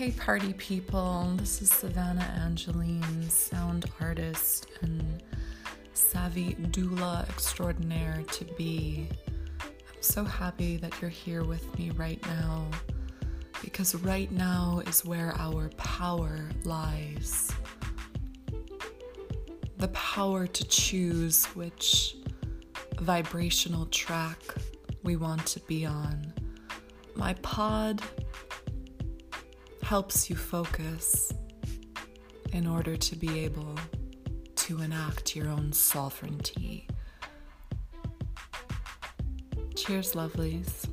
Hey, party people, this is Savannah Angeline, sound artist and savvy doula extraordinaire to be. I'm so happy that you're here with me right now because right now is where our power lies. The power to choose which vibrational track we want to be on. My pod helps you focus in order to be able to enact your own sovereignty. Cheers, lovelies.